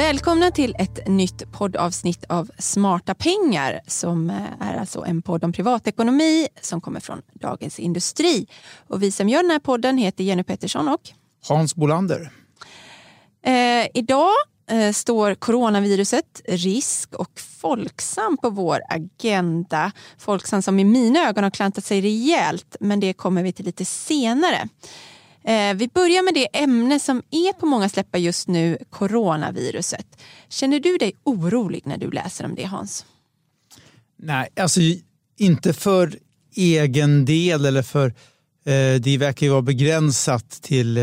Välkomna till ett nytt poddavsnitt av Smarta pengar som är alltså en podd om privatekonomi som kommer från Dagens Industri. Och vi som gör den här podden heter Jenny Pettersson och Hans Bolander. Eh, idag eh, står coronaviruset, risk och Folksam på vår agenda. Folksam som i mina ögon har klantat sig rejält, men det kommer vi till lite senare. Eh, vi börjar med det ämne som är på många släppar just nu, coronaviruset. Känner du dig orolig när du läser om det Hans? Nej, alltså inte för egen del eller för eh, det verkar ju vara begränsat till eh,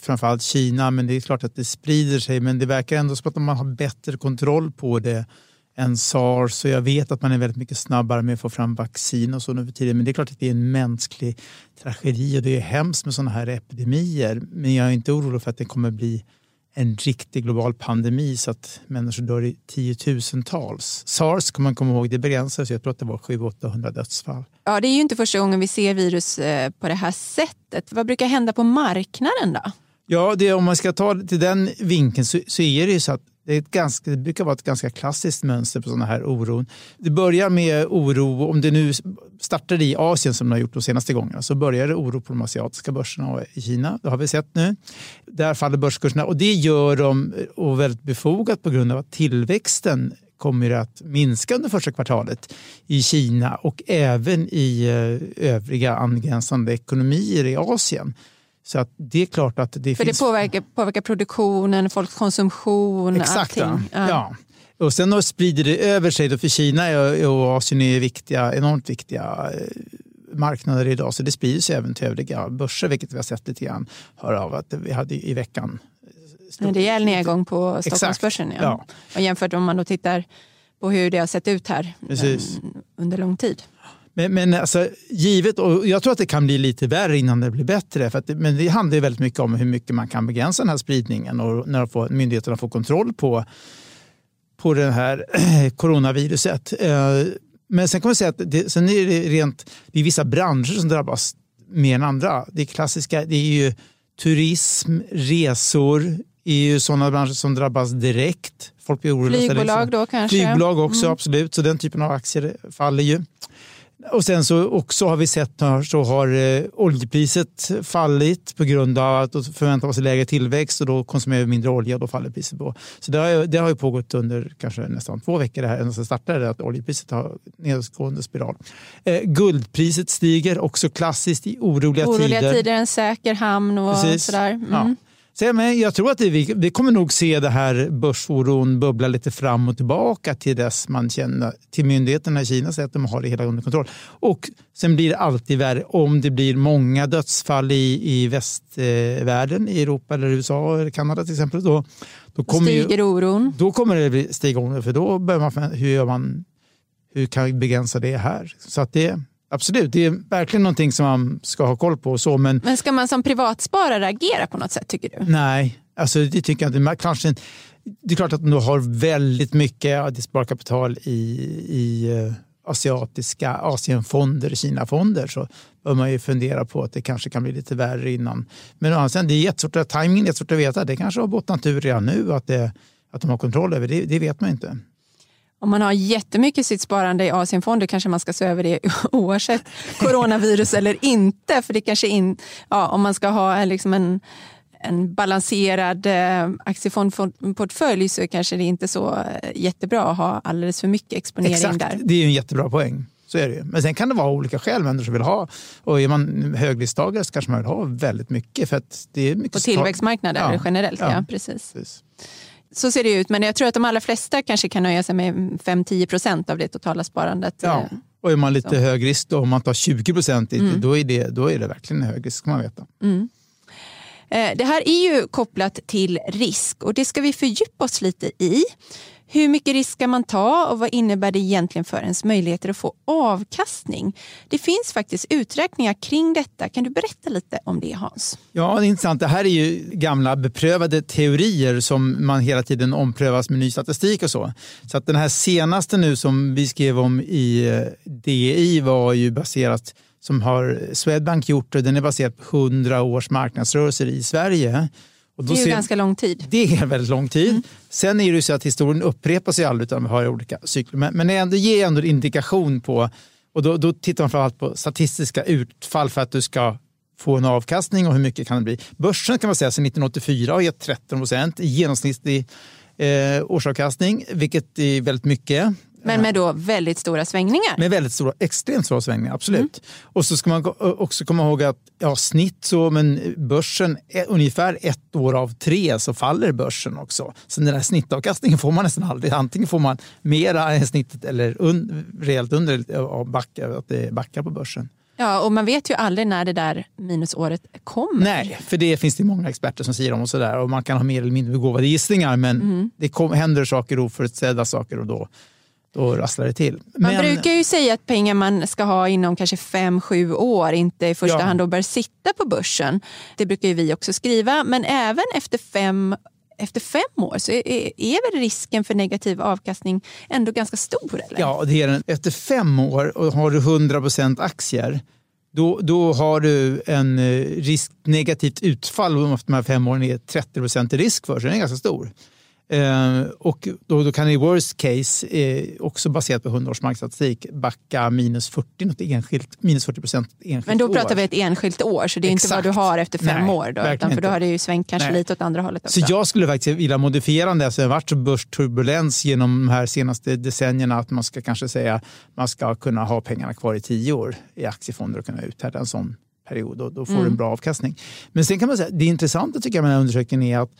framförallt Kina men det är klart att det sprider sig men det verkar ändå som att man har bättre kontroll på det än sars och jag vet att man är väldigt mycket snabbare med att få fram vaccin och så nu för tiden. Men det är klart att det är en mänsklig tragedi och det är hemskt med sådana här epidemier. Men jag är inte orolig för att det kommer bli en riktig global pandemi så att människor dör i tiotusentals. Sars kan man komma ihåg, det begränsades. Jag tror att det var 700-800 dödsfall. Ja, det är ju inte första gången vi ser virus eh, på det här sättet. Vad brukar hända på marknaden då? Ja, det, om man ska ta det till den vinkeln så, så är det ju så att det, är ett ganska, det brukar vara ett ganska klassiskt mönster på sådana här oron. Det börjar med oro, om det nu startade i Asien som det har gjort de senaste gångerna, så börjar det oro på de asiatiska börserna och i Kina. Det har vi sett nu. Där faller börskurserna och det gör de och väldigt befogat på grund av att tillväxten kommer att minska under första kvartalet i Kina och även i eh, övriga angränsande ekonomier i Asien. Så att det är klart att det För finns... det påverkar, påverkar produktionen, folks konsumtion, Exakt, allting. Ja. ja. Och sen sprider det över sig, då för Kina och Asien är viktiga, enormt viktiga eh, marknader idag, så det sprider sig även till övriga börser, vilket vi har sett lite grann hör av att vi hade i veckan. Stor... En rejäl nedgång på Stockholmsbörsen. Ja. ja. Och jämfört om man då tittar på hur det har sett ut här Precis. Eh, under lång tid. Men, men alltså, givet, och jag tror att det kan bli lite värre innan det blir bättre. För att, men det handlar ju väldigt mycket om hur mycket man kan begränsa den här spridningen och när får, myndigheterna får kontroll på, på det här coronaviruset. Eh, men sen kan man säga att det, sen är det rent, det är vissa branscher som drabbas mer än andra. Det klassiska det är ju turism, resor, är ju sådana branscher som drabbas direkt. Folk blir Flygbolag då kanske? Flygbolag också, mm. absolut. Så den typen av aktier faller ju. Och sen så också har vi sett här så har eh, oljepriset fallit på grund av att då förväntar man sig lägre tillväxt och då konsumerar vi mindre olja och då faller priset på. Så det har, det har ju pågått under kanske nästan två veckor det här ända sedan startade att oljepriset har nedåtgående spiral. Eh, guldpriset stiger också klassiskt i oroliga, oroliga tider. Oroliga tider, en säker hamn och Precis. sådär. Mm. Ja. Så, men jag tror att det, vi, vi kommer nog se det här börsoron bubbla lite fram och tillbaka till dess man känner till myndigheterna i Kina säger att de har det hela under kontroll. Och sen blir det alltid värre om det blir många dödsfall i, i västvärlden, i Europa eller USA eller Kanada till exempel. Då, då kommer stiger ju, oron. Då kommer det stiga oron för då börjar man, hur gör man, hur kan vi begränsa det här? Så att det Absolut, det är verkligen någonting som man ska ha koll på. Så, men, men ska man som privatsparare agera på något sätt tycker du? Nej, alltså, det tycker jag inte. Kanske, det är klart att du har väldigt mycket av ditt sparkapital i, i uh, asiatiska Asienfonder, Kinafonder så bör man ju fundera på att det kanske kan bli lite värre innan. Men sen, det är jättesvårt att, tajmingen är jättesvårt att veta. Det kanske har bottnat ur redan nu att, det, att de har kontroll över det. Det vet man inte. Om man har jättemycket sitt sparande i Asienfonder kanske man ska se över det oavsett coronavirus eller inte. För det kanske in, ja, om man ska ha liksom en, en balanserad eh, aktiefondportfölj så kanske det inte är så eh, jättebra att ha alldeles för mycket exponering Exakt. där. Det är en jättebra poäng. Så är det ju. Men sen kan det vara olika skäl människor vill ha. Och är man höglistagare så kanske man vill ha väldigt mycket. För det är mycket På tillväxtmarknader ja. generellt, ja. ja precis. precis. Så ser det ut, men jag tror att de allra flesta kanske kan nöja sig med 5-10 procent av det totala sparandet. Ja. Och är man lite så. hög risk, då, om man tar 20 procent, mm. då, är det, då är det verkligen hög risk, ska man veta. Mm. Eh, det här är ju kopplat till risk och det ska vi fördjupa oss lite i. Hur mycket risk ska man ta och vad innebär det egentligen för ens möjligheter att få avkastning? Det finns faktiskt uträkningar kring detta. Kan du berätta lite om det Hans? Ja, det är intressant. Det här är ju gamla beprövade teorier som man hela tiden omprövas med ny statistik och så. Så att den här senaste nu som vi skrev om i eh, DI var ju baserat som har Swedbank gjort och den är baserad på 100 års marknadsrörelser i Sverige. Det är ju ser, ganska lång tid. Det är väldigt lång tid. Mm. Sen är det ju så att historien upprepar sig aldrig utan vi har olika cykler. Men, men det ändå ger ändå en indikation på, och då, då tittar man framförallt på statistiska utfall för att du ska få en avkastning och hur mycket kan det bli. Börsen kan man säga sedan 1984 har gett 13 procent i genomsnittlig eh, årsavkastning, vilket är väldigt mycket. Men med då väldigt stora svängningar? Med väldigt stora, extremt stora svängningar, absolut. Mm. Och så ska man också komma ihåg att ja, snitt så, men börsen, är ungefär ett år av tre så faller börsen också. Så den där snittavkastningen får man nästan aldrig. Antingen får man mera än snittet eller un, rejält under av backa, att det backar på börsen. Ja, och man vet ju aldrig när det där minusåret kommer. Nej, för det finns det många experter som säger om och sådär. Och man kan ha mer eller mindre begåvade gissningar, men mm. det kom, händer saker, oförutsedda saker och då då rasslar det till. Man Men, brukar ju säga att pengar man ska ha inom kanske fem sju år inte i första ja. hand då bör sitta på börsen. Det brukar ju vi också skriva, men även efter fem efter fem år så är, är väl risken för negativ avkastning ändå ganska stor? Eller? Ja, det är den. Efter fem år och har du 100 aktier då, då har du en eh, risk, negativt utfall om de här fem åren är 30% risk för, så den är ganska stor. Eh, och då, då, kan det i worst case, eh, också baserat på 100 års marknadsstatistik, backa minus 40, något enskilt, minus 40 procent enskilt Men då år. pratar vi ett enskilt år, så det är Exakt. inte vad du har efter fem Nej, år. Då, utan för då har det ju svängt kanske Nej. lite åt andra hållet också. Så jag skulle faktiskt vilja modifiera det, eftersom det har varit börsturbulens genom de här senaste decennierna, att man ska kanske säga man ska kunna ha pengarna kvar i tio år i aktiefonder och kunna uthärda en sån period. Och då får mm. du en bra avkastning. Men sen kan man säga, det intressanta tycker jag med den här undersökningen är att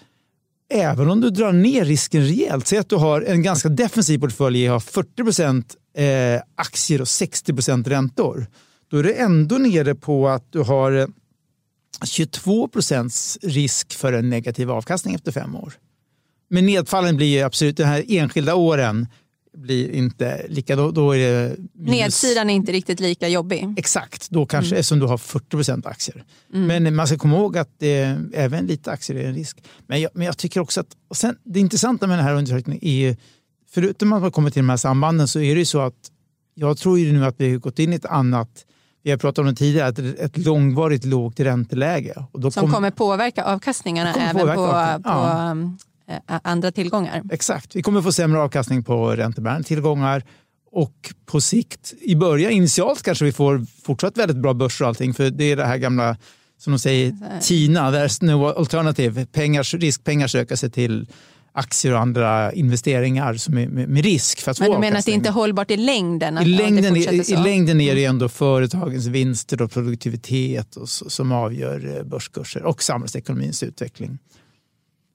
även om du drar ner risken rejält, säg att du har en ganska defensiv portfölj, har 40 procent eh, aktier och 60 procent räntor, då är du ändå nere på att du har eh, 22 procents risk för en negativ avkastning efter fem år. Men nedfallen blir ju absolut, de här enskilda åren blir inte lika... Då, då är det minus. Nedsidan är inte riktigt lika jobbig. Exakt, då kanske, mm. eftersom du har 40 procent aktier. Mm. Men man ska komma ihåg att det, även lite aktier är en risk. Men jag, men jag tycker också att... Och sen, det intressanta med den här undersökningen är förutom att man kommer till de här sambanden så är det ju så att jag tror ju nu att vi har gått in i ett annat vi har pratat om det tidigare, ett, ett långvarigt lågt ränteläge. Och då Som kom, kommer påverka avkastningarna kommer även påverka på, på ja. Eh, andra tillgångar. Exakt, vi kommer få sämre avkastning på räntebärande tillgångar och på sikt, i början, initialt kanske vi får fortsatt väldigt bra börser och allting för det är det här gamla som de säger, TINA, there's no alternative. Pengars, riskpengar söker sig till aktier och andra investeringar som är med, risk. För att Men du menar att det inte är hållbart i längden? I längden, i, i, längden är det ändå företagens vinster och produktivitet och som avgör eh, börskurser och samhällsekonomins utveckling.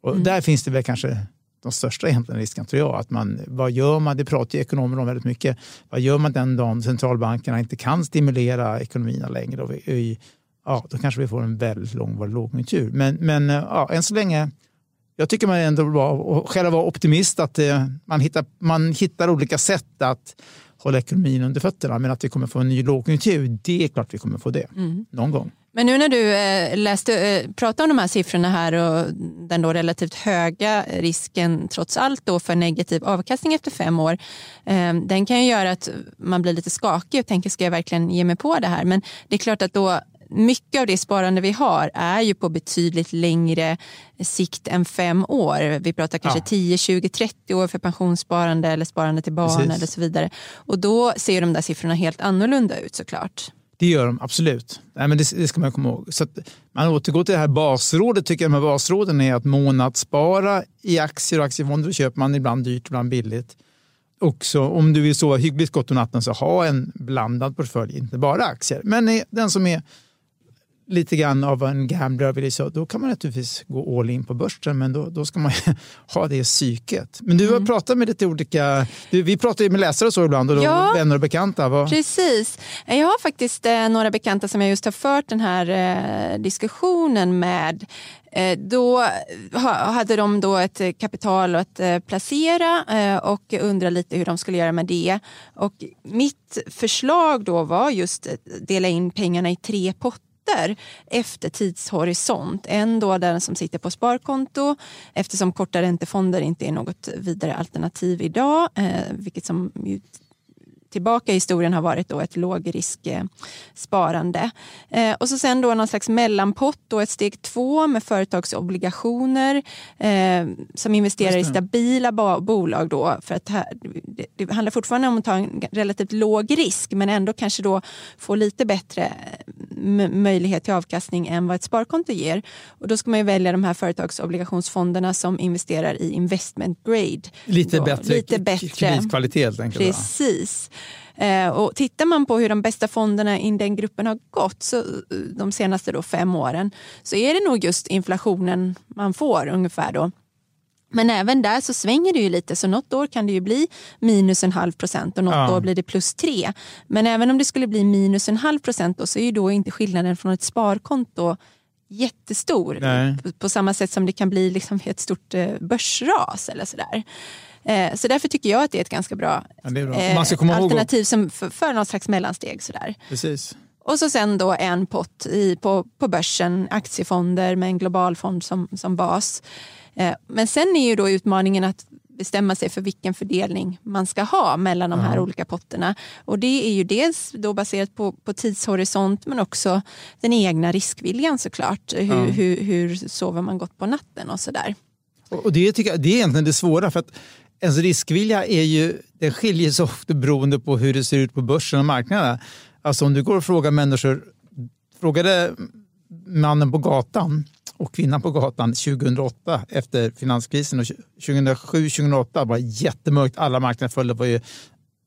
Och mm. Där finns det väl kanske de största egentligen risken tror jag. Att man, vad gör man? Det pratar ju ekonomer om väldigt mycket. Vad gör man den dagen centralbankerna inte kan stimulera ekonomierna längre? Och vi, ja, då kanske vi får en väldigt långvarig lågkonjunktur. Men, men ja, än så länge, jag tycker man ändå var, själv var optimist att eh, man, hittar, man hittar olika sätt att hålla ekonomin under fötterna. Men att vi kommer få en ny lågkonjunktur, det är klart vi kommer få det mm. någon gång. Men nu när du eh, läste, eh, pratade om de här siffrorna här och den då relativt höga risken trots allt då för negativ avkastning efter fem år. Eh, den kan ju göra att man blir lite skakig och tänker ska jag verkligen ge mig på det här? Men det är klart att då mycket av det sparande vi har är ju på betydligt längre sikt än fem år. Vi pratar kanske ja. 10, 20, 30 år för pensionssparande eller sparande till barn Precis. eller så vidare. Och då ser de där siffrorna helt annorlunda ut såklart. Det gör de absolut. Nej, men det, det ska man komma ihåg. Så man återgår till det här basrådet. Tycker jag med basråden är att månadsspara i aktier och aktiefonder Då köper man ibland dyrt, ibland billigt. Också om du vill sova hyggligt gott om natten så ha en blandad portfölj, inte bara aktier. Men den som är lite grann av en gambler, vill jag då kan man naturligtvis gå all in på börsen, men då, då ska man ha det psyket. Men du har mm. pratat med lite olika, du, vi pratar ju med läsare och så ibland, och ja, vänner och bekanta. Vad? Precis. Jag har faktiskt eh, några bekanta som jag just har fört den här eh, diskussionen med. Eh, då hade de då ett kapital att eh, placera eh, och undrar lite hur de skulle göra med det. Och mitt förslag då var just dela in pengarna i tre potter räntor efter tidshorisont. En då den som sitter på sparkonto eftersom korta räntefonder inte är något vidare alternativ idag, eh, vilket som tillbaka i historien har varit då ett lågrisksparande. Eh, och så sen då någon slags mellanpott, då ett steg två med företagsobligationer eh, som investerar i stabila bolag. Då, för att här, det, det, handlar fortfarande om att ta en relativt låg risk men ändå kanske då få lite bättre möjlighet till avkastning än vad ett sparkonto ger. Och då ska man välja de här företagsobligationsfonderna som investerar i investment grade. Lite bättre, lite bättre. kreditkvalitet helt enkelt. Precis. Eh, och tittar man på hur de bästa fonderna i den gruppen har gått så, eh, de senaste då fem åren så är det nog just inflationen man får ungefär då. Men även där så svänger det ju lite så något år kan det ju bli minus en halv procent och något ja. år blir det plus tre. Men även om det skulle bli minus en halv procent då, så är ju då inte skillnaden från ett sparkonto jättestor. På, på, samma sätt som det kan bli liksom ett stort eh, börsras eller sådär. Eh, så därför tycker jag att det är ett ganska bra, ja, bra. Eh, alternativ som för, för någon slags mellansteg. Sådär. Precis. Och så sen då en pott i, på, på börsen, aktiefonder med en global fond som, som bas. Eh, men sen är ju då utmaningen att bestämma sig för vilken fördelning man ska ha mellan de här mm. olika potterna. Och det är ju dels då baserat på, på tidshorisont men också den egna riskviljan såklart. Hur, mm. hur, hur sover man gott på natten och sådär. Och det, tycker jag, det är egentligen det svåra. för att ens riskvilja är ju, den skiljer sig ofta beroende på hur det ser ut på börsen och marknaden. Alltså om du går och frågar människor, frågade mannen på gatan och kvinnan på gatan 2008 efter finanskrisen och 2007-2008 var jättemörkt. Alla marknader föll. Det var ju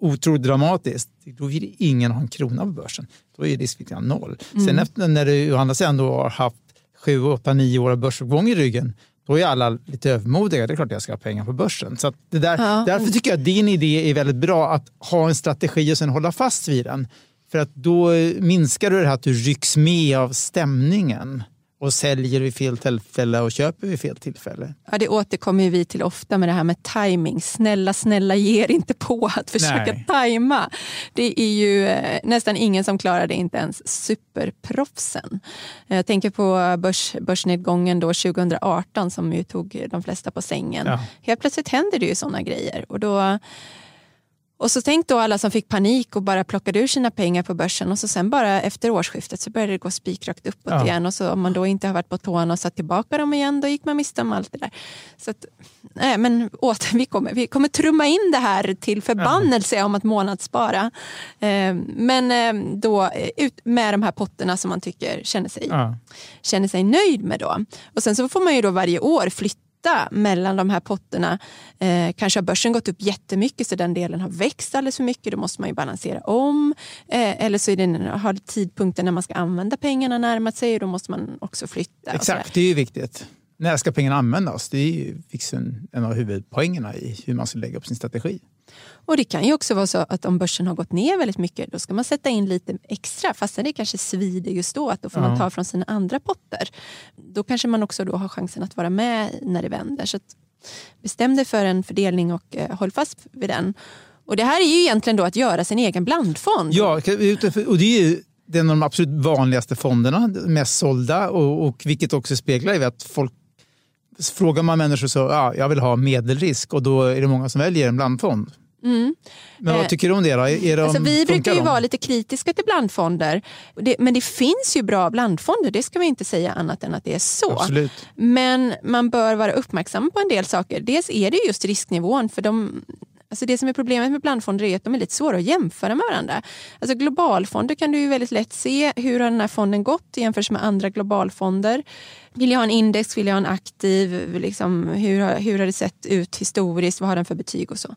otroligt dramatiskt. Då vill ingen ha en krona på börsen. Då är riskviljan noll. Mm. Sen efter när du å andra sidan har haft 7, 8, 9 år av börsuppgång i ryggen då är alla lite övermodiga. Det är klart jag ska ha pengar på börsen. Så det där, ja. Därför tycker jag att din idé är väldigt bra att ha en strategi och sen hålla fast vid den. För att då minskar du det här att du rycks med av stämningen och säljer vid fel tillfälle och köper vid fel tillfälle. Ja, det återkommer vi till ofta med det här med timing. Snälla, snälla, ge er inte på att försöka Nej. tajma. Det är ju eh, nästan ingen som klarar det, inte ens superproffsen. Jag tänker på börs, börsnedgången då 2018 som ju tog de flesta på sängen. Ja. Helt plötsligt händer det ju sådana grejer och då och så tänk då alla som fick panik och bara plockade ur sina pengar på börsen och så sen bara efter årsskiftet så började det gå spikrakt uppåt ja. igen och så om man då inte har varit på tårna och satt tillbaka dem igen då gick man miste om allt det där. Så att, nej, men åter, vi, kommer, vi kommer trumma in det här till förbannelse ja. om att månadsspara. Eh, men eh, då eh, ut med de här potterna som man tycker känner sig, ja. känner sig nöjd med då. Och sen så får man ju då varje år flytta byta mellan de här potterna. Eh, kanske har börsen gått upp jättemycket så den delen har växt alldeles för mycket. Då måste man ju balansera om. Eh, eller så är det, har tidpunkten när man ska använda pengarna närmat sig och då måste man också flytta. Exakt, det är ju viktigt. När ska pengarna användas? Det är ju en av huvudpoängerna i hur man ska lägga upp sin strategi. Och Det kan ju också vara så att om börsen har gått ner väldigt mycket då ska man sätta in lite extra fastän det kanske svider just då att då får ja. man ta från sina andra potter. Då kanske man också då har chansen att vara med när det vänder. Så bestäm dig för en fördelning och eh, håll fast vid den. Och Det här är ju egentligen då att göra sin egen blandfond. Ja, och det är ju den av de absolut vanligaste fonderna, mest sålda och, och vilket också speglar i att folk Frågar man människor så ja, jag vill ha medelrisk och då är det många som väljer en blandfond. Mm. Men vad eh, tycker du om det? Då? Är de, alltså, vi brukar ju de? vara lite kritiska till blandfonder. Det, men det finns ju bra blandfonder, det ska vi inte säga annat än att det är så. Absolut. Men man bör vara uppmärksam på en del saker. Dels är det just risknivån, för de, Alltså det som är problemet med blandfonder är att de är lite svåra att jämföra med varandra. Alltså globalfonder kan du ju väldigt lätt se hur har den här fonden gått jämfört med andra globalfonder. Vill jag ha en index? Vill jag ha en aktiv? Liksom, hur, har, hur har det sett ut historiskt? Vad har den för betyg och så?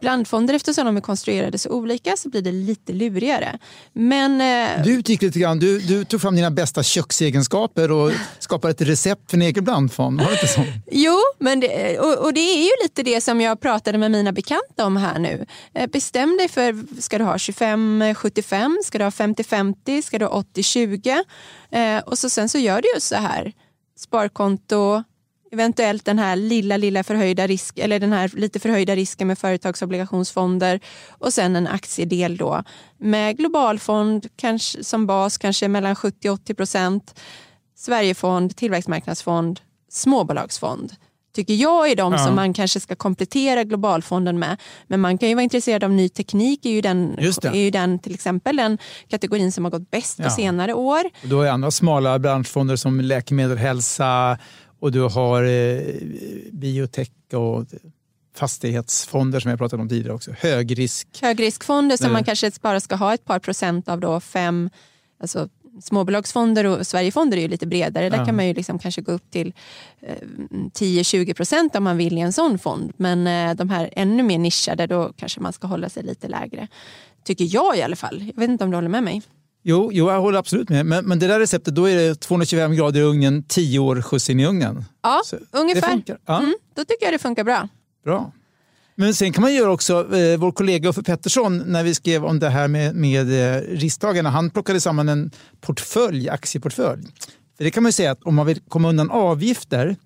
Blandfonder, eftersom de är konstruerade så olika så blir det lite lurigare. Men, eh... Du utgick lite grann, du, du tog fram dina bästa köksegenskaper och skapade ett recept för en egen blandfond. Var det inte så? Jo, men det, och, och, det är ju lite det som jag pratade med mina bekanta om här nu. Eh, bestäm dig för, ska du ha 25-75? Ska du ha 50-50? Ska du ha 80-20? Eh, och så sen så gör du ju så här sparkonto, eventuellt den här lilla, lilla förhöjda risk eller den här lite förhöjda risken med företagsobligationsfonder och sen en aktiedel då med globalfond kanske, som bas kanske mellan 70 80 procent, Sverigefond, tillväxtmarknadsfond, småbolagsfond tycker jag är de Ja. som man kanske ska komplettera globalfonden med. Men man kan ju vara intresserad av ny teknik, är ju den, är ju den till exempel den kategorin som har gått bäst Ja. på senare år. Och har ju andra smala branschfonder som läkemedel, hälsa och du har eh, biotech och fastighetsfonder som jag pratade om tidigare också. Högrisk. Högriskfonder som man kanske bara ska ha ett par procent av då fem, alltså småbolagsfonder och Sverigefonder är ju lite bredare. Där Ja. kan man ju liksom kanske gå upp till eh, 10-20 procent om man vill i en sån fond. Men eh, de här ännu mer nischade, då kanske man ska hålla sig lite lägre. Tycker jag i alla fall. Jag vet inte om du håller med mig? Jo, jo, jag håller absolut med. Men, men det där receptet, då är det 225 grader i ugnen, 10 år skjuts in i ugnen. Ja, Så ungefär. Det funkar. Ja, Mm, då tycker jag det funkar bra. Bra. Men sen kan man göra också, eh, vår kollega Uffe Pettersson, när vi skrev om det här med, med eh, risktagarna, han plockade samman en portfölj, aktieportfölj. För det kan man ju säga att om man vill komma undan avgifter,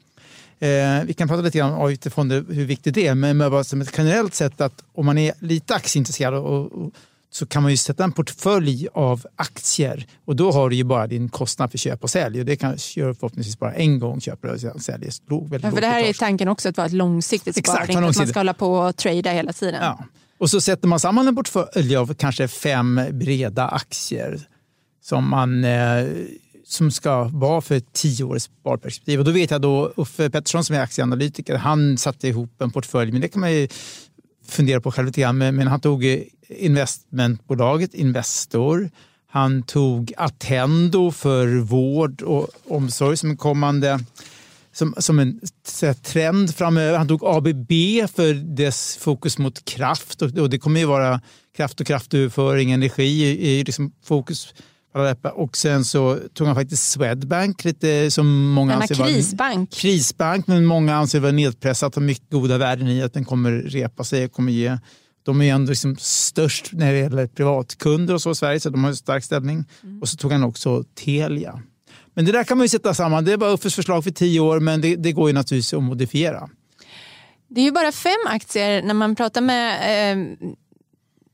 eh, vi kan prata lite grann om avgifter fonder, hur viktigt det är, men bara som ett generellt sätt att om man är lite aktieintresserad och, och, så kan man ju sätta en portfölj av aktier och då har du ju bara din kostnad för köp och sälj och det kan göra förhoppningsvis bara en gång köper och säljer. Låg- väldigt Ja, för det här är tanken också att vara ett långsiktigt Exakt, sparande, att man ska hålla på och trada hela tiden. Ja. Och så sätter man samman en portfölj av kanske fem breda aktier som, man, eh, som ska vara för ett tioårigt sparperspektiv. Och då vet jag då Uffe Pettersson som är aktieanalytiker, han satte ihop en portfölj, men det kan man ju fundera på själv lite grann. Men, men han tog eh, investmentbolaget Investor, han tog Attendo för vård och omsorg som en kommande som, som en så här, eh, trend framöver. Han tog ABB för dess fokus mot kraft och, och det kommer ju vara kraft och kraftöverföring, energi i liksom fokus. Och sen så tog han faktiskt Swedbank, lite som många Denna anser vara krisbank. krisbank, men många anser vara nedpressat och mycket goda värden i att den kommer repa sig och kommer ge de är ju ändå liksom störst när det gäller privatkunder och så i Sverige, så de har en stark ställning. Och så tog han också Telia. Men det där kan man ju sätta samman. Det är bara Uffes förslag för tio år, men det, det går ju naturligtvis att modifiera. Det är ju bara fem aktier. När man pratar med eh,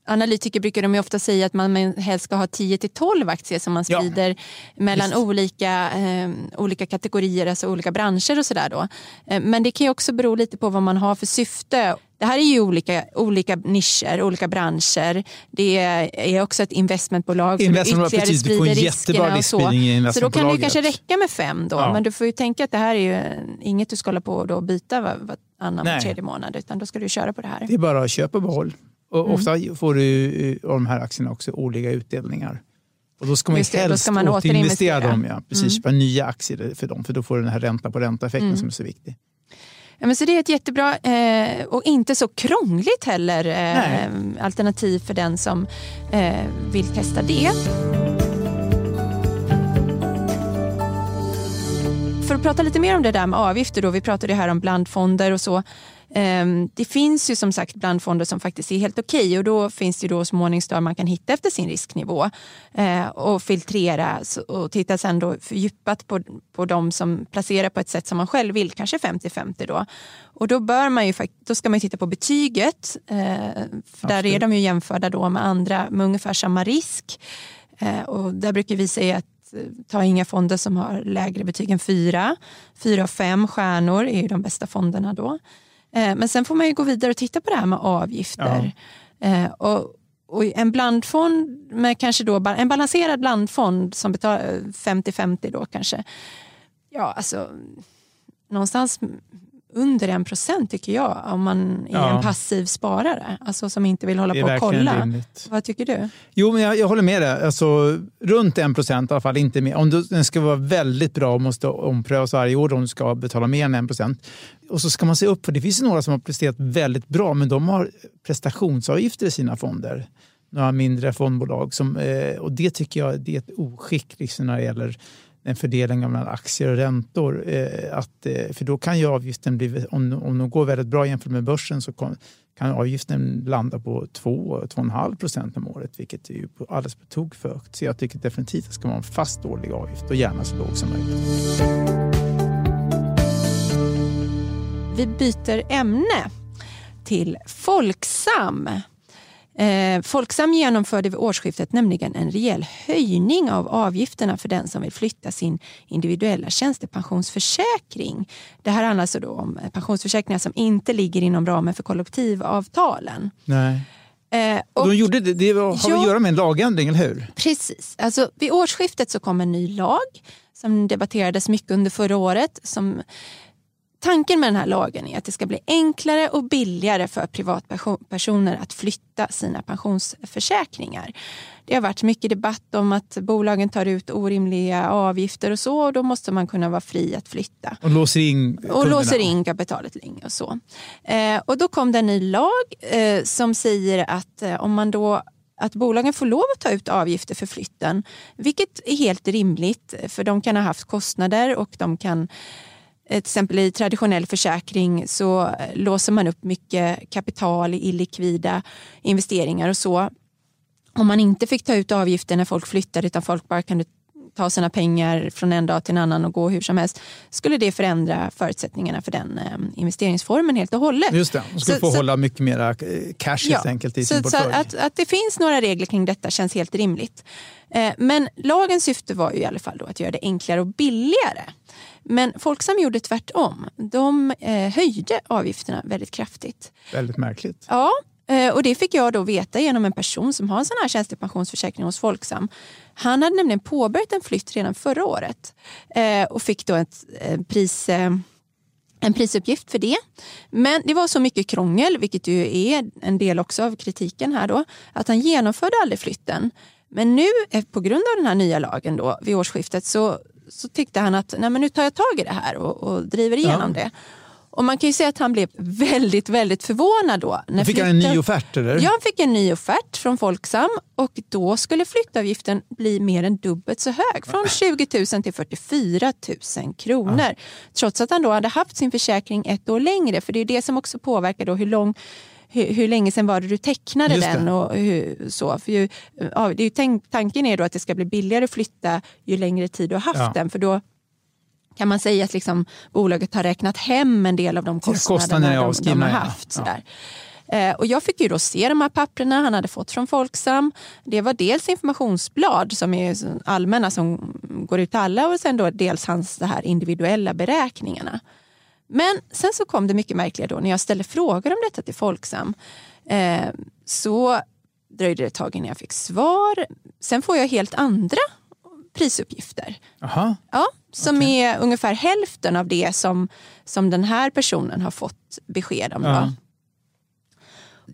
analytiker brukar de ofta säga att man helst ska ha 10 till 12 aktier som man Ja. sprider mellan Visst. olika, eh, olika kategorier, alltså olika branscher och sådär. då. Eh, men det kan ju också bero lite på vad man har för syfte. Det här är ju olika, olika nischer, olika branscher. Det är också ett investmentbolag som Investmentbolag, ytterligare precis. Sprider riskerna och så. i Så då kan det kanske räcka med fem då. Ja. Men du får ju tänka att det här är ju inget du ska hålla på och byta var- varannan var tredje månad utan då ska du köra på det här. Det är bara att köpa och behåll. Och Mm. Ofta får du eh, av de här aktierna också årliga utdelningar. Och då ska man ju Just det, helst ska man återinvestera dem. Ja. Precis, Mm. köpa nya aktier för dem, för då får du den här ränta på ränta-effekten Mm. som är så viktig. Ja, men så det är ett jättebra eh, och inte så krångligt heller eh, alternativ för den som eh, vill testa det. För att prata lite mer om det där med avgifter, då, vi pratade ju här om blandfonder och så. Ehm, Det finns ju som sagt blandfonder som faktiskt är helt okej och då finns det då hos Morningstar man kan hitta efter sin risknivå eh, och filtrera och titta sen då fördjupat på, på de som placerar på ett sätt som man själv vill, kanske 50-50 då. Och då, bör man ju, då ska man titta på betyget, eh, där är de ju jämförda då med andra med ungefär samma risk. Eh, och där brukar vi säga att eh, ta inga fonder som har lägre betyg än fyra. Fyra och fem stjärnor är ju de bästa fonderna då. Eh, Men sen får man ju gå vidare och titta på det här med avgifter. Eh, Och, och en blandfond med kanske då en balanserad blandfond som betalar eh, 50-50 då kanske. Ja, alltså någonstans under en procent tycker jag om man är Ja. en passiv sparare. Alltså som inte vill hålla på och kolla. rimligt. Vad tycker du? Jo, men jag, jag håller med dig. Alltså, runt 1 procent i alla fall, inte mer. Om du, den ska vara väldigt bra och måste omprövas varje år om du ska betala mer än 1 procent. Och så ska man se upp, för det finns några som har presterat väldigt bra, men de har prestationsavgifter i sina fonder. Några mindre fondbolag. Som, eh, och det tycker jag det är ett oskick liksom, när det gäller en fördelning mellan aktier och räntor. Eh, att, eh, för då kan ju avgiften bli, om, om de går väldigt bra jämfört med börsen så kom, kan avgiften landa på 2-2,5 procent om året, vilket är ju på- alldeles på tok för högt. Så jag tycker definitivt att det ska vara en fast årlig avgift och gärna så låg som möjligt. Vi byter ämne till Folksam. Eh, Folksam genomförde vid årsskiftet nämligen en rejäl höjning av avgifterna för den som vill flytta sin individuella tjänstepensionsförsäkring. Det här handlar alltså då om pensionsförsäkringar som inte ligger inom ramen för kollektivavtalen. Nej. Eh, Och de gjorde det, det har Ja. att göra med en lagändring, eller hur? Precis. Alltså, vid årsskiftet så kom en ny lag som debatterades mycket under förra året. Som, tanken med den här lagen är att det ska bli enklare och billigare för privatpersoner att flytta sina pensionsförsäkringar. Det har varit mycket debatt om att bolagen tar ut orimliga avgifter och så och då måste man kunna vara fri att flytta Och låser in och kunderna. låser in kapitalet länge och så. Eh, och då kom det en ny lag eh, som säger att eh, om man då att bolagen får lov att ta ut avgifter för flytten, vilket är helt rimligt för de kan ha haft kostnader och de kan till exempel i traditionell försäkring så eh, låser man upp mycket kapital i likvida investeringar och så. Om man inte fick ta ut avgifter när folk flyttade utan folk bara kunde ta sina pengar från en dag till en annan och gå hur som helst skulle det förändra förutsättningarna för den eh, investeringsformen helt och hållet. Just det, de ska Så- få så- hålla mycket mera eh, cash helt enkelt i sin så, så portfölj. att, att det finns några regler kring detta känns helt rimligt. Eh, Men lagens syfte var ju i alla fall då att göra det enklare och billigare. Men Folksam gjorde tvärtom. De eh, höjde avgifterna väldigt kraftigt. Väldigt märkligt. Ja, eh, och det fick jag då veta genom en person som har en sån här tjänstepensionsförsäkring hos Folksam. Han hade nämligen påbörjat en flytt redan förra året och fick då ett pris en prisuppgift för det. Men det var så mycket krångel, vilket ju är en del också av kritiken här då, att han genomförde aldrig flytten. Men nu eh, på grund av den här nya lagen då vid årsskiftet så, så tyckte han att Nej, men nu tar jag tag i det här och, och driver igenom det. Och man kan ju säga att han blev väldigt, väldigt förvånad då. När Fick han en flytten- ny offert eller? Ja, han fick en ny offert från Folksam och då skulle flyttavgiften bli mer än dubbelt så hög. Från 20 000 till 44 000 kronor. Trots att han då hade haft sin försäkring ett år längre. För det är det som också påverkar då hur lång hur, hur länge sedan var det du tecknade Just det. den? Och hur, så. För ju, ja, det är ju tänk, tanken är då att det ska bli billigare att flytta ju längre tid du har haft Ja. den. För då kan man säga att liksom, bolaget har räknat hem en del av de kostnaderna kostnaderna är de, de har haft. Ja. Sådär. Eh, Och jag fick ju då se de här papperna han hade fått från Folksam. Det var dels informationsblad som är allmänna som går ut till alla och sen då dels hans det här individuella beräkningarna. Men sen så kom det mycket märkliga då när jag ställde frågor om detta till Folksam. Eh, så dröjde det ett tag innan jag fick svar. Sen får jag helt andra prisuppgifter. Jaha. Ja, som är ungefär hälften av det som, som den här personen har fått besked om. Ja.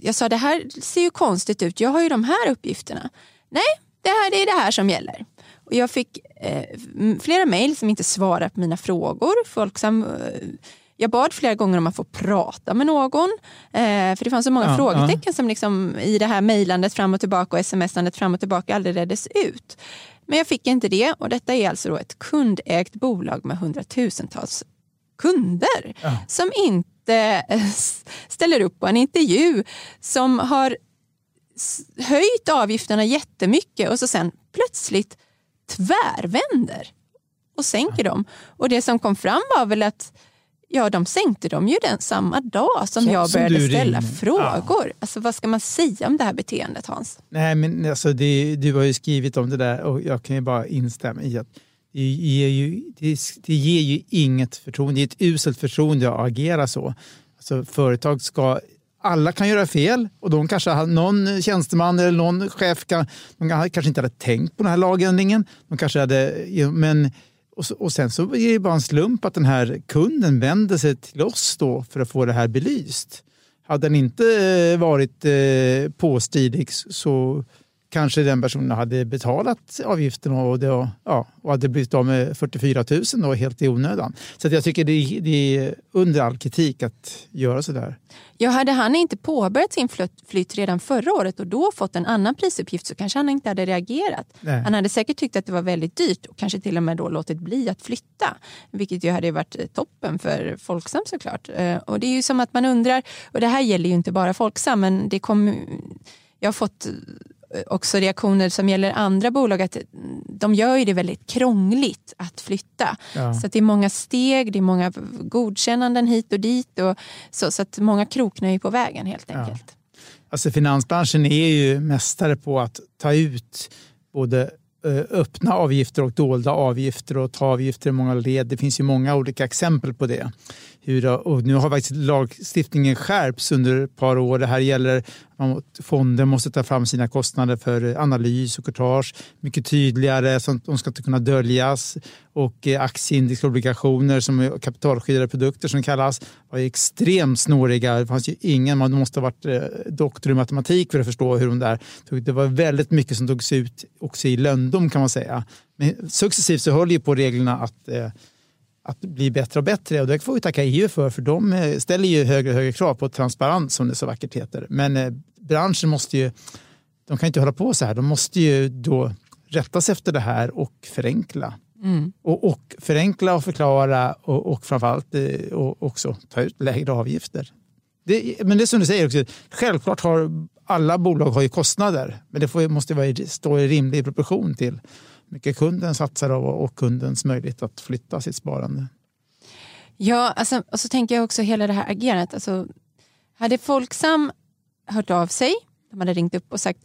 Jag sa det här ser ju konstigt ut, jag har ju de här uppgifterna. Nej, det, här, det är det här som gäller. Och jag fick eh, flera mejl som inte svarar på mina frågor. Folk som, eh, jag bad flera gånger om att få prata med någon. Eh, för det fanns så många Ja, frågetecken som liksom i det här mejlandet fram och tillbaka och smsandet fram och tillbaka aldrig reddes ut. Men jag fick inte det och detta är alltså ett kundägt bolag med hundratusentals kunder Ja. som inte eh, ställer upp på en intervju som har höjt avgifterna jättemycket och så sen plötsligt tvärvänder och sänker dem. Och det som kom fram var väl att ja, de sänkte dem ju den samma dag som Så- jag som började du ställa ringde. frågor. Alltså, vad ska man säga om det här beteendet Hans? Nej, men alltså det, du har ju skrivit om det där och jag kan ju bara instämma i att det ger ju, det, det ger ju inget förtroende. Det är ett uselt förtroende att agera så. Alltså, företag ska alla kan göra fel och de kanske någon tjänsteman eller någon chef kan, de kanske inte hade tänkt på den här lagändringen. De kanske hade, men, och, så, och sen så är det bara en slump att den här kunden vänder sig till oss då för att få det här belyst. Hade den inte eh, varit eh, påstridig så kanske den personen hade betalat avgiften och, det, ja, och hade blivit av med 44 000 då, helt i onödan. Så jag tycker det är, det är under all kritik att göra sådär. Ja, hade han inte påbörjat sin flytt, flytt redan förra året och då fått en annan prisuppgift så kanske han inte hade reagerat. Nej. Han hade säkert tyckt att det var väldigt dyrt och kanske till och med då låtit bli att flytta. Vilket ju hade varit eh, toppen för Folksam såklart. Eh, Och det är ju som att man undrar, och det här gäller ju inte bara Folksam, men det kom, jag har fått också reaktioner som gäller andra bolag att de gör ju det väldigt krångligt att flytta. Ja. Så att det är många steg, det är många godkännanden hit och dit. Och så, så att många kroknar ju på vägen helt Ja. enkelt. Alltså finansbranschen är ju mästare på att ta ut både Eh, öppna avgifter och dolda avgifter och ta avgifter i många led. Det finns ju många olika exempel på det. Hur, och nu har faktiskt lagstiftningen skärpts under ett par år. Det här gäller att fonden måste ta fram sina kostnader för analys och courtage mycket tydligare. Så de ska inte kunna döljas. Och eh, aktieindexobligationer som är kapitalskyddade produkter som kallas var extremt snåriga. Det fanns ju ingen, man måste ha varit eh, doktor i matematik för att förstå hur de där tog. Det var väldigt mycket som togs ut också i lönndom kan man säga. Men successivt så höll ju på reglerna att eh, att bli bättre och bättre. Och det får vi tacka EU för, för de eh, ställer ju högre och högre krav på transparens som det så vackert heter. Men eh, branschen måste ju, de kan inte hålla på så här, de måste ju då rätta sig efter det här och förenkla. Mm. Och, och, förenkla och förklara och, och framförallt eh, och också ta ut lägre avgifter. Det, men det är som du säger, också, självklart har alla bolag har ju kostnader, men det får, måste vara, stå i rimlig proportion till mycket kunden satsar och kundens möjlighet att flytta sitt sparande. Ja, alltså, och så tänker jag också hela det här agerandet. Alltså, hade Folksam hört av sig, de hade ringt upp och sagt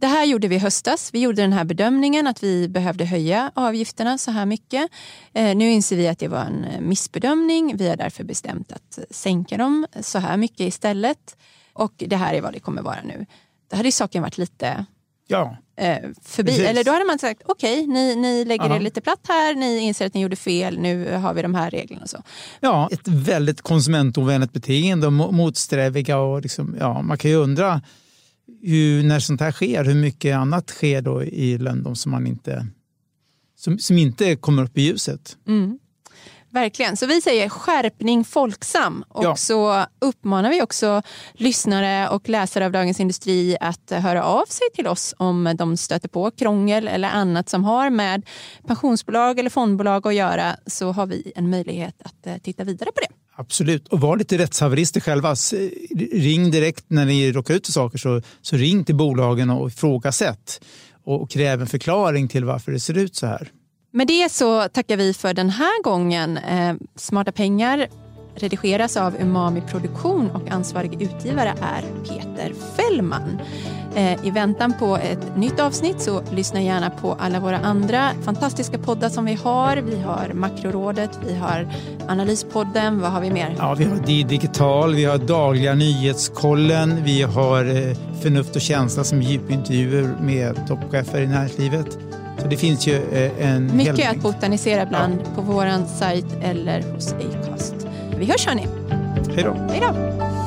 det här gjorde vi i höstas. Vi gjorde den här bedömningen att vi behövde höja avgifterna så här mycket. Eh, nu inser vi att det var en eh, missbedömning. Vi har därför bestämt att sänka dem så här mycket istället. Och det här är vad det kommer vara nu. Det hade ju saken varit lite ja. eh, förbi. Precis. Eller då hade man sagt okej, okay, ni, ni lägger Aha. er lite platt här, ni inser att ni gjorde fel, nu har vi de här reglerna. Och så. Ja, ett väldigt konsumentovänligt beteende, motsträviga och liksom, ja, man kan ju undra hur, när sånt här sker, hur mycket annat sker då i London som man inte som, som inte kommer upp i ljuset. Mm. Verkligen. Så vi säger skärpning Folksam och ja. så uppmanar vi också lyssnare och läsare av Dagens Industri att höra av sig till oss om de stöter på krångel eller annat som har med pensionsbolag eller fondbolag att göra så har vi en möjlighet att eh, titta vidare på det. Absolut, och var lite rättshaverister själva. Ring direkt när ni råkar ut för saker, så, så ring till bolagen och ifrågasätt och kräv en förklaring till varför det ser ut så här. Med det så tackar vi för den här gången. Eh, smarta pengar redigeras av Umami Produktion och ansvarig utgivare är Peter Fällman. Eh, I väntan på ett nytt avsnitt så lyssna gärna på alla våra andra fantastiska poddar som vi har. Vi har Makrorådet, vi har Analyspodden, vad har vi mer? Ja, vi har Digital, vi har Dagliga nyhetskollen, vi har eh, Förnuft och känsla som djupintervjuer med toppchefer i näringslivet. Så det finns ju eh, en Mycket hel... att botanisera bland ja. på vår sajt eller hos Acast. Vi hörs hörni. Hej då. Hej då.